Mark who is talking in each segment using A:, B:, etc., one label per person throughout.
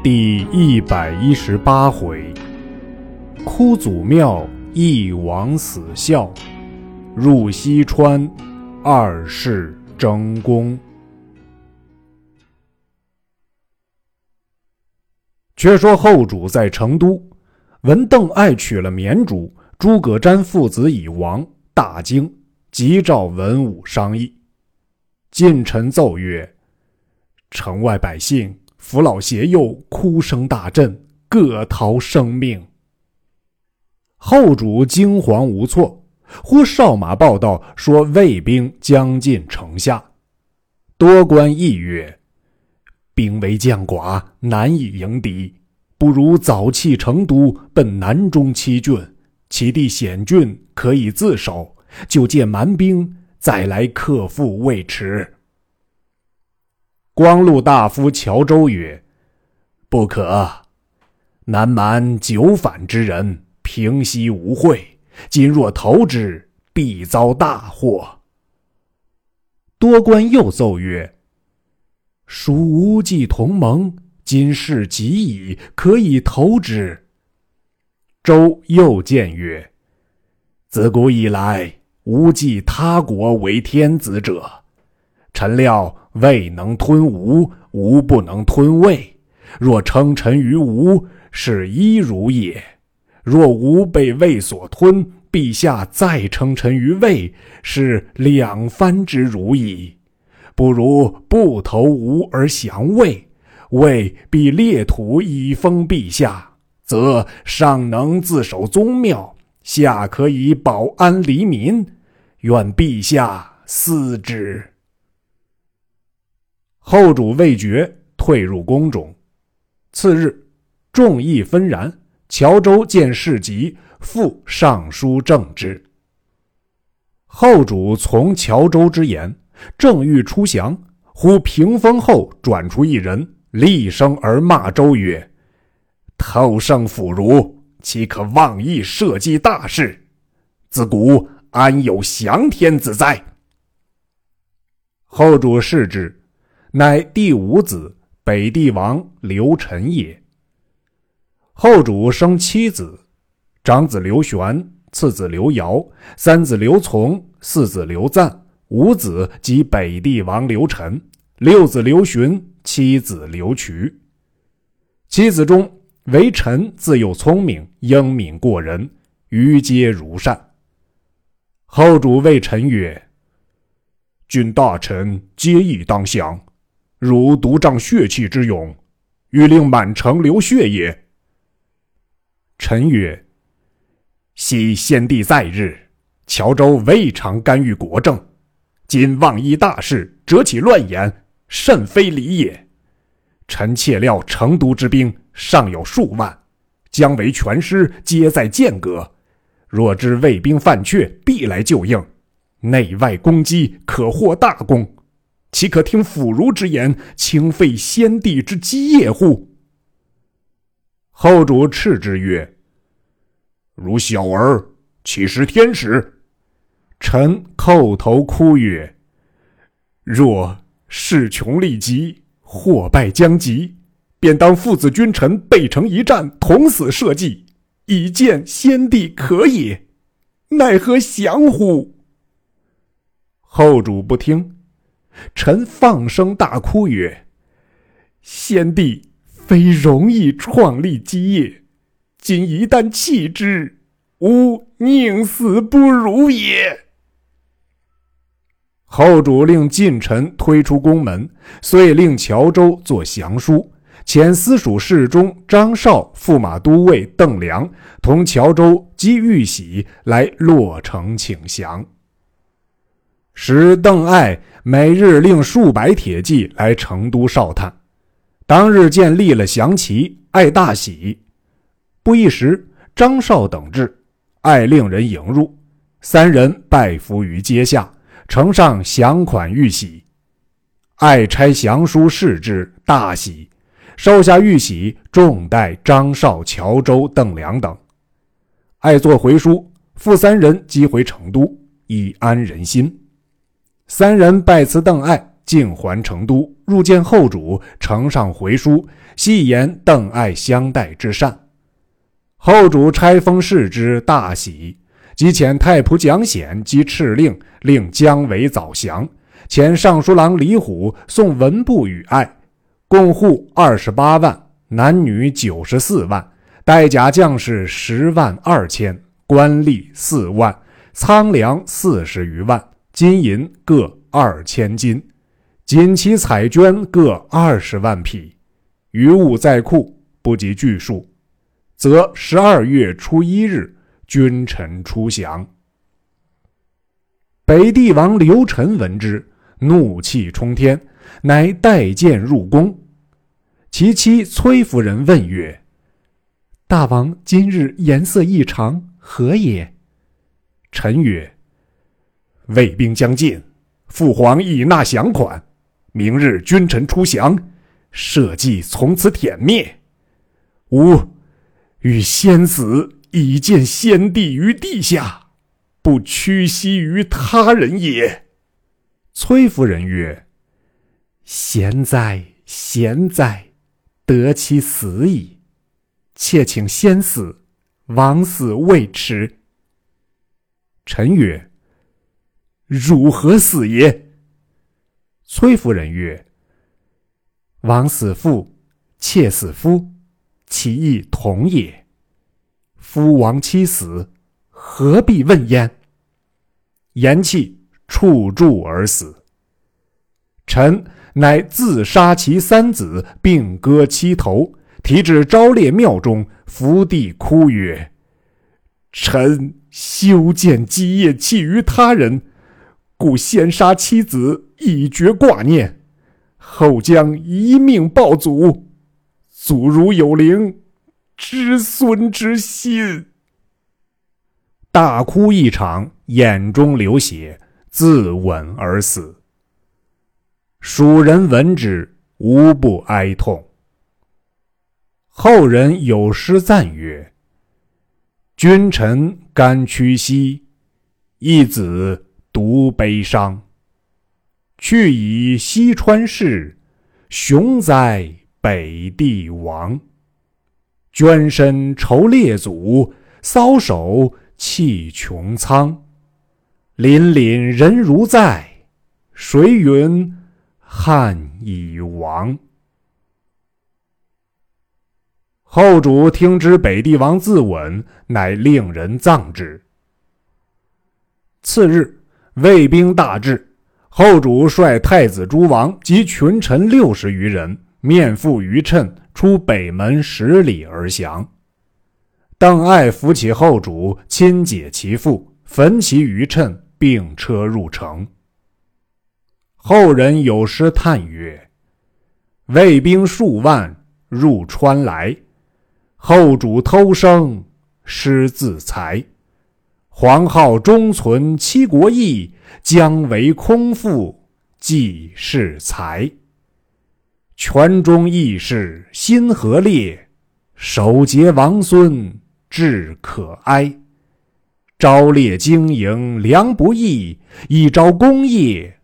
A: 第一百一十八回，哭祖庙一王死孝，入西川二世争功。却说后主在成都，闻邓艾娶了绵竹，诸葛瞻父子已亡，大惊，急召文武商议。近臣奏曰：“城外百姓。”扶老携幼，哭声大震，各逃生命。后主惊惶无措，忽哨马报道说魏兵将近城下，多官议曰：“兵为将寡，难以迎敌，不如早弃成都，奔南中七郡，其地险峻，可以自守。就借蛮兵，再来克复未迟。”光禄大夫乔州曰：“不可，南蛮久反之人，平息无会。今若投之，必遭大祸。”多官又奏曰：“属无忌同盟，今事急矣，可以投之。”周又谏曰：“自古以来，无忌他国为天子者，臣料。”魏能吞吴，吴不能吞魏。若称臣于吴，是一如也；若吴被魏所吞，陛下再称臣于魏，是两番之如矣。不如不投吴而降魏，魏必裂土以封陛下，则上能自守宗庙，下可以保安黎民。愿陛下思之。后主未决，退入宫中。次日，众议纷然。乔州见事急，复上书正之。后主从乔州之言，正欲出降，忽屏风后转出一人，厉声而骂周曰：“偷生腐儒，岂可妄议社稷大事？自古安有降天子哉？”后主视之。乃第五子北帝王刘晨也。后主生七子，长子刘玄，次子刘尧，三子刘琮，四子刘赞，五子即北帝王刘晨，六子刘询，七子刘渠。七子中，唯臣自幼聪明，英敏过人，于皆如善。后主谓臣曰：“君大臣皆义当降。”如独仗血气之勇，欲令满城流血也。臣曰：昔先帝在日，乔州未尝干预国政，今妄议大事，折起乱言，甚非礼也。臣窃料成都之兵尚有数万，将为全师，皆在剑阁。若知魏兵犯阙，必来救应，内外攻击，可获大功。岂可听腐儒之言，轻废先帝之基业乎？后主斥之曰：“如小儿，岂识天时？”臣叩头哭曰：“若势穷力极，祸败将及，便当父子君臣背城一战，同死社稷，以见先帝可也。奈何降乎？”后主不听。臣放声大哭曰：“先帝非容易创立基业，今一旦弃之，吾宁死不如也。”后主令近臣推出宫门，遂令乔州作降书，遣司属侍中张绍、驸马都尉邓良同乔州及玉玺来洛城请降。使邓艾每日令数百铁骑来成都哨探，当日见立了降旗，艾大喜。不一时，张绍等至，艾令人迎入，三人拜伏于阶下，呈上降款玉玺。艾差降书示之，大喜，收下玉玺，重待张绍、乔州、邓良等。艾作回书，复三人即回成都，以安人心。三人拜辞邓艾，进还成都，入见后主，呈上回书，细言邓艾相待之善。后主拆封视之，大喜，即遣太仆蒋显及敕令，令姜维早降。遣尚书郎李虎送文部与爱，共户二十八万，男女九十四万，带甲将士十万二千，官吏四万，仓粮四十余万，金银各。二千金，锦旗彩绢各二十万匹，余物在库不及巨数，则十二月初一日，君臣出降。北帝王刘臣闻之，怒气冲天，乃带剑入宫。其妻崔夫人问曰：“大王今日颜色异常，何也？”臣曰：“魏兵将近。”父皇已纳降款，明日君臣出降，社稷从此殄灭。吾与先死，以见先帝于地下，不屈膝于他人也。崔夫人曰：“贤哉，贤哉，得其死矣。妾请先死，王死未迟。”臣曰。汝何死也？崔夫人曰：“王死父，妾死夫，其义同也。夫亡妻死，何必问焉？”言讫，触柱而死。臣乃自杀其三子，并割其头，提至昭烈庙中，伏地哭曰：“臣修建基业，弃于他人。”故先杀妻子，以绝挂念；后将一命报祖。祖如有灵，知孙之心。大哭一场，眼中流血，自刎而死。蜀人闻之，无不哀痛。后人有诗赞曰：“君臣甘屈膝，一子。”独悲伤。去以西川氏，雄哉北帝王。捐身酬列祖，搔首泣穹苍。凛凛人如在，谁云汉已亡？后主听知北帝王自刎，乃令人葬之。次日。魏兵大至，后主率太子诸王及群臣六十余人，面负于趁，出北门十里而降。邓艾扶起后主，亲解其父，焚其余趁，并车入城。后人有诗叹曰：“魏兵数万入川来，后主偷生失自裁。”黄皓终存七国义，姜维空腹济世才。权中义士心何烈？守节王孙志可哀。昭烈经营良不易，一朝功业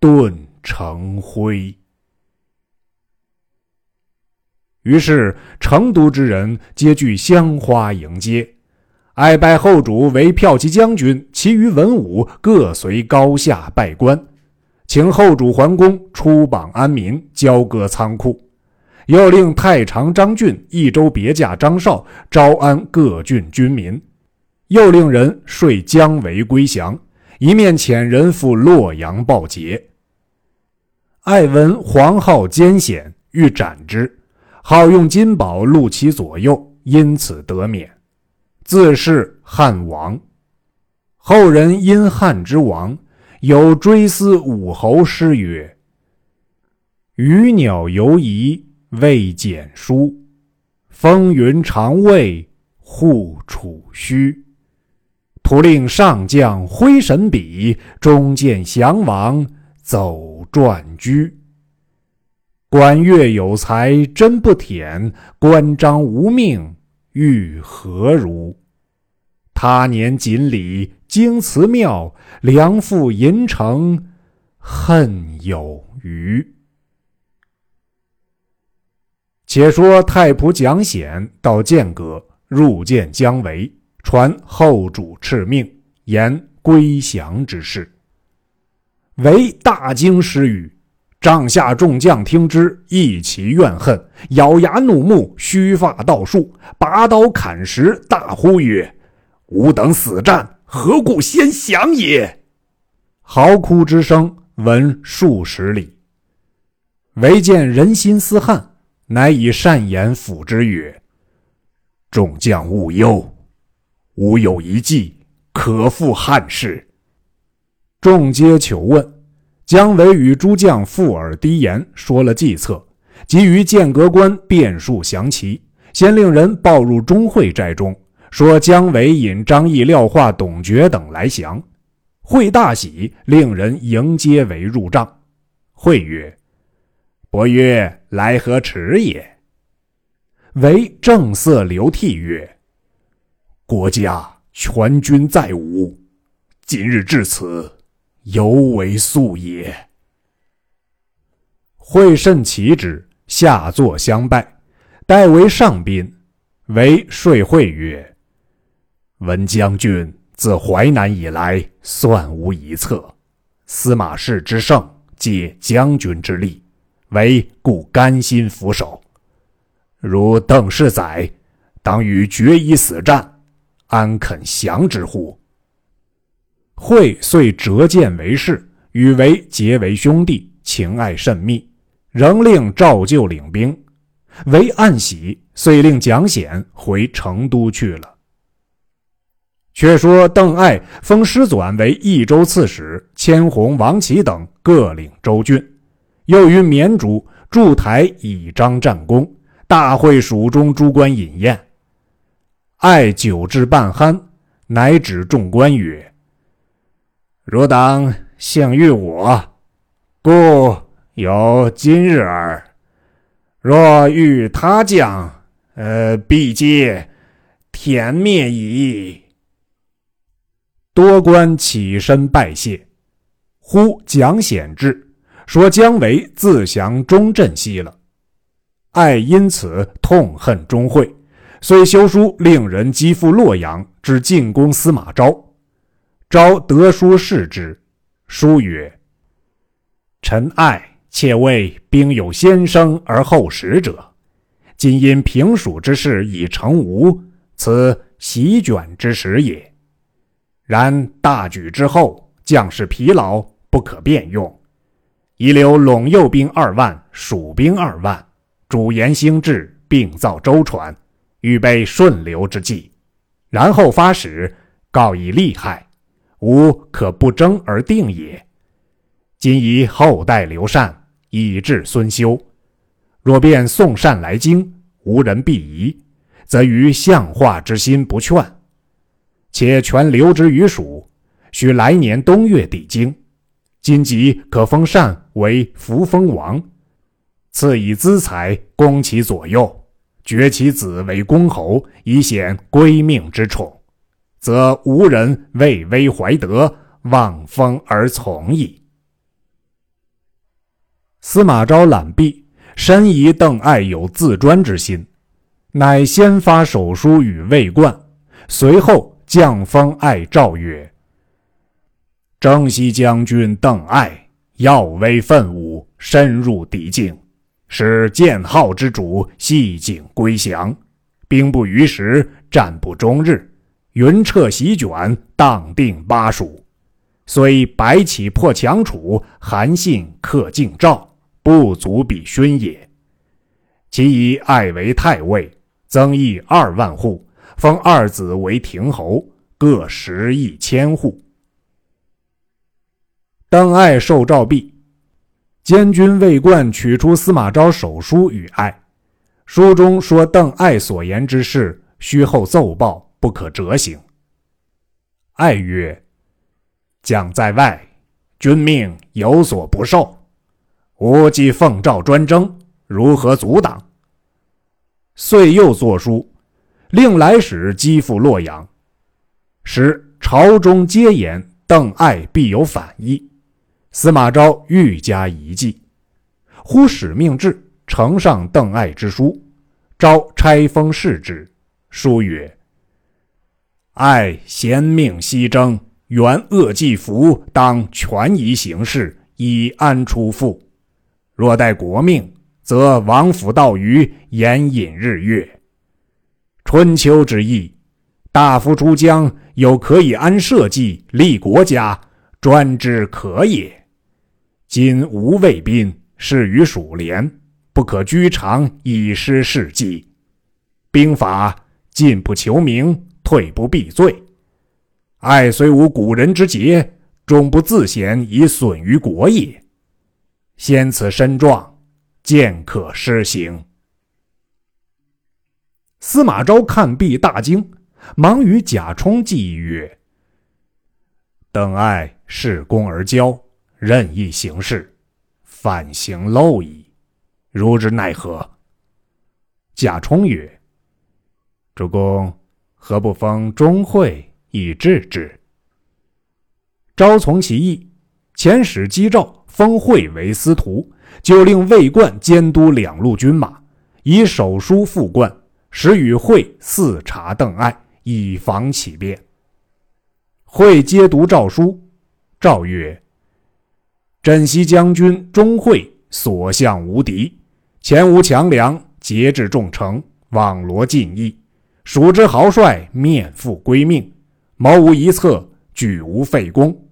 A: 顿成灰。于是成都之人皆具香花迎接。爱拜后主为骠骑将军，其余文武各随高下拜官，请后主还宫，出榜安民，交割仓库。又令太常张俊、益州别驾张绍招安各郡军民，又令人说姜维归降，一面遣人赴洛阳报捷。爱闻黄皓奸险，欲斩之，好用金宝戮其左右，因此得免。自是汉王，后人因汉之王，有追思武侯诗曰：“鱼鸟犹疑未简书，风云常未护楚虚。徒令上将挥神笔，终见降王走传居。管乐有才真不舔，关张无命。”欲何如？他年锦鲤京祠庙，梁父银城恨有余。且说太仆蒋显到剑阁，入见姜维，传后主敕命，言归降之事。为大惊失语，帐下众将听之，一齐怨恨，咬牙怒目，须发倒竖，拔刀砍石，大呼曰：“吾等死战，何故先降也？”嚎哭之声闻数十里。唯见人心思汉，乃以善言抚之曰：“众将勿忧，吾有一计，可复汉室。”众皆求问，姜维与诸将附耳低言，说了计策，即于剑阁关变数降齐，先令人报入钟会寨中，说姜维引张翼、廖化、董厥等来降。会大喜，令人迎接为入帐。会曰：“伯曰来何迟也？”为正色流涕曰：“国家全军在吾，今日至此。”犹为素也。会甚奇之，下坐相拜，代为上宾。为说会曰：“闻将军自淮南以来，算无一策。司马氏之胜，借将军之力，唯故甘心俯首。如邓氏载，当与决一死战，安肯降之乎？”会遂折剑为誓，与为结为兄弟，情爱甚密，仍令照旧领兵。为暗喜，遂令蒋显回成都去了。却说邓艾封师纂为益州刺史，千红、王启等各领州郡，又于绵竹筑台以彰战功，大会蜀中诸官饮宴。艾酒至半酣，乃指众官曰：汝当幸遇我，故有今日耳。若遇他将，呃，必皆天灭矣。多官起身拜谢。忽蒋显至，说姜维自降中镇西了。爱因此痛恨钟会，遂修书令人击赴洛阳，至进攻司马昭。昭德书视之，书曰：“臣爱且为兵有先生而后使者，今因平蜀之事已成吴，此席卷之时也。然大举之后，将士疲劳，不可便用，宜留陇右兵二万，蜀兵二万，主言兴志，并造舟船，预备顺流之计，然后发使，告以利害。”吾可不争而定也。今宜后代刘禅，以至孙休。若变宋禅来京，无人必疑，则于相化之心不劝。且全留之于蜀，须来年冬月抵京。今即可封禅为扶风王，赐以资财，供其左右，爵其子为公侯，以显归命之宠。则无人畏威怀德，望风而从矣。司马昭览毕，深疑邓艾有自专之心，乃先发手书与魏冠，随后降封艾诏曰：“征西将军邓艾，耀威奋武，深入敌境，使建号之主系颈归降，兵不逾时，战不终日。”云彻席卷，荡定巴蜀，虽白起破强楚，韩信克晋赵，不足比勋也。其以爱为太尉，增邑二万户，封二子为亭侯，各十亿千户。邓艾受诏毕，监军魏冠取出司马昭手书与艾，书中说邓艾所言之事，须后奏报。不可折行。爱曰：“将在外，君命有所不受，吾既奉诏专征，如何阻挡？”遂又作书，令来使击赴洛阳，使朝中皆言邓艾必有反意。司马昭愈加疑忌。忽使命至，呈上邓艾之书。昭拆封视之，书曰：“爱贤命西征，原恶计服，当权宜行事，以安出父。若待国命，则王府道于言隐日月。春秋之意，大夫出疆，有可以安社稷、立国家，专之可也。今无卫兵。”事于蜀连，不可居长以失事迹。兵法进不求名，退不避罪。爱虽无古人之节，终不自贤以损于国也。先此身状，见可施行。司马昭看毕大惊，忙与贾充计议曰：“邓艾恃功而骄，任意行事。”反行漏矣，如之奈何？贾充曰：“主公何不封钟会以治之？”昭从其意，遣使击诏封会为司徒，就令魏冠监督两路军马，以手书副冠，使与会四查邓艾，以防起变。会皆读诏书，诏曰。镇西将军钟会所向无敌，前无强梁，节制众城，网罗尽邑。蜀之豪帅面复归命，谋无一策，举无废功。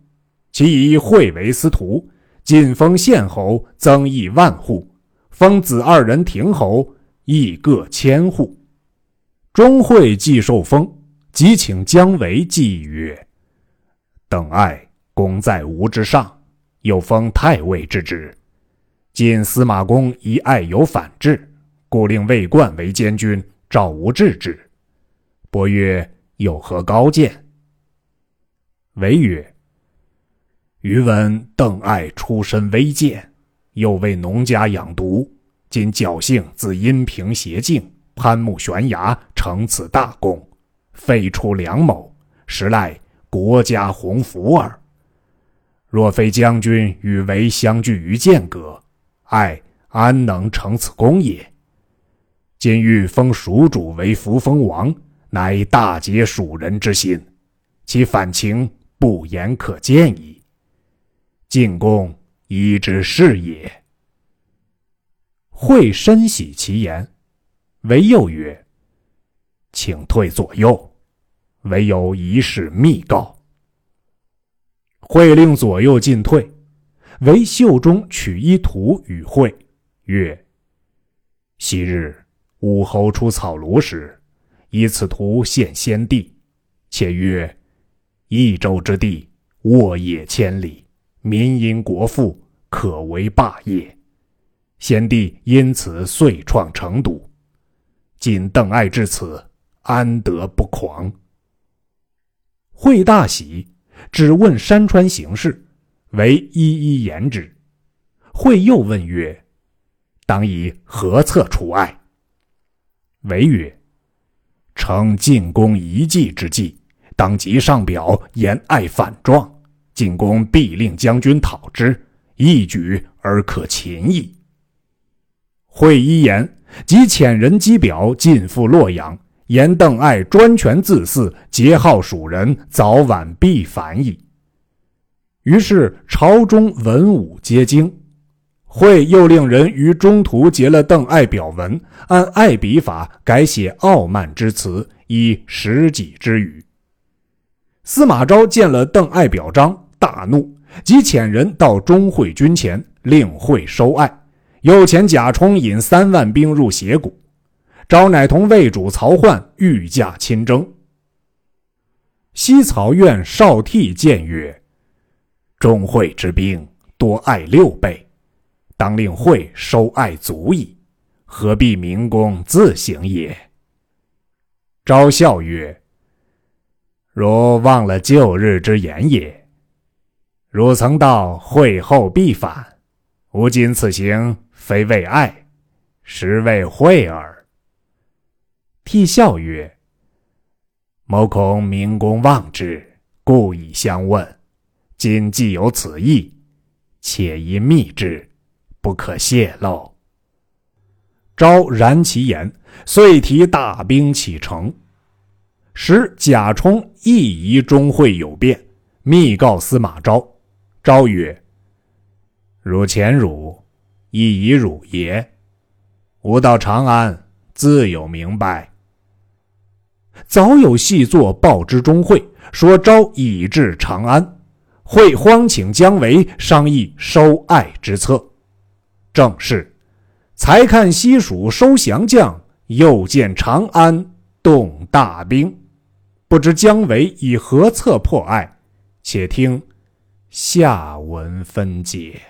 A: 其以会为司徒，晋封县侯，增邑万户；封子二人亭侯，邑各千户。钟会既受封，即请姜维计曰：“等爱功在吾之上。”又封太尉之职，今司马公疑爱有反制，故令魏冠为监军，赵无制之。伯曰：“有何高见？”韦曰：“余闻邓艾出身微贱，又为农家养犊，今侥幸自阴平邪径，攀木悬崖，成此大功，废除梁某，实赖国家鸿福耳。”若非将军与韦相聚于剑阁，爱安能成此功也？今欲封蜀主为扶风王，乃大解蜀人之心，其反情不言可见矣。进攻一之是也。会深喜其言，唯又曰：“请退左右，唯有一事密告。”会令左右进退，为袖中取一图与会，曰：“昔日武侯出草庐时，以此图献先帝，且曰：‘益州之地，沃野千里，民因国富，可为霸业。’先帝因此遂创成都。今邓艾至此，安得不狂？”会大喜。只问山川形势，为一一言之。会又问曰：“当以何策除爱？”为曰：“称进攻一计之计，当即上表言爱反状，进攻必令将军讨之，一举而可擒矣。”会一言，即遣人击表进赴洛阳。言邓艾专权自恃，桀骜蜀人，早晚必反矣。于是朝中文武皆惊。会又令人于中途截了邓艾表文，按艾笔法改写傲慢之词，以实己之语。司马昭见了邓艾表彰，大怒，即遣人到钟会军前，令会收艾，又遣贾充引三万兵入斜谷。昭乃同魏主曹奂御驾亲征。西曹院少替谏曰：“钟会之兵多爱六倍，当令会收爱足矣，何必明公自行也？”昭笑曰：“如忘了旧日之言也。汝曾道会后必反，吾今此行非为爱，实为惠耳。”替笑曰：“某恐明公忘之，故以相问。今既有此意，且宜密之，不可泄露。”昭然其言，遂提大兵启程。时贾充亦疑钟会有变，密告司马昭。昭曰：“汝前汝，亦以汝也。吾到长安，自有明白。”早有细作报之钟会，说昭已至长安，会慌请姜维商议收爱之策。正是。才看西蜀收降将，又见长安动大兵，不知姜维以何策破爱？且听下文分解。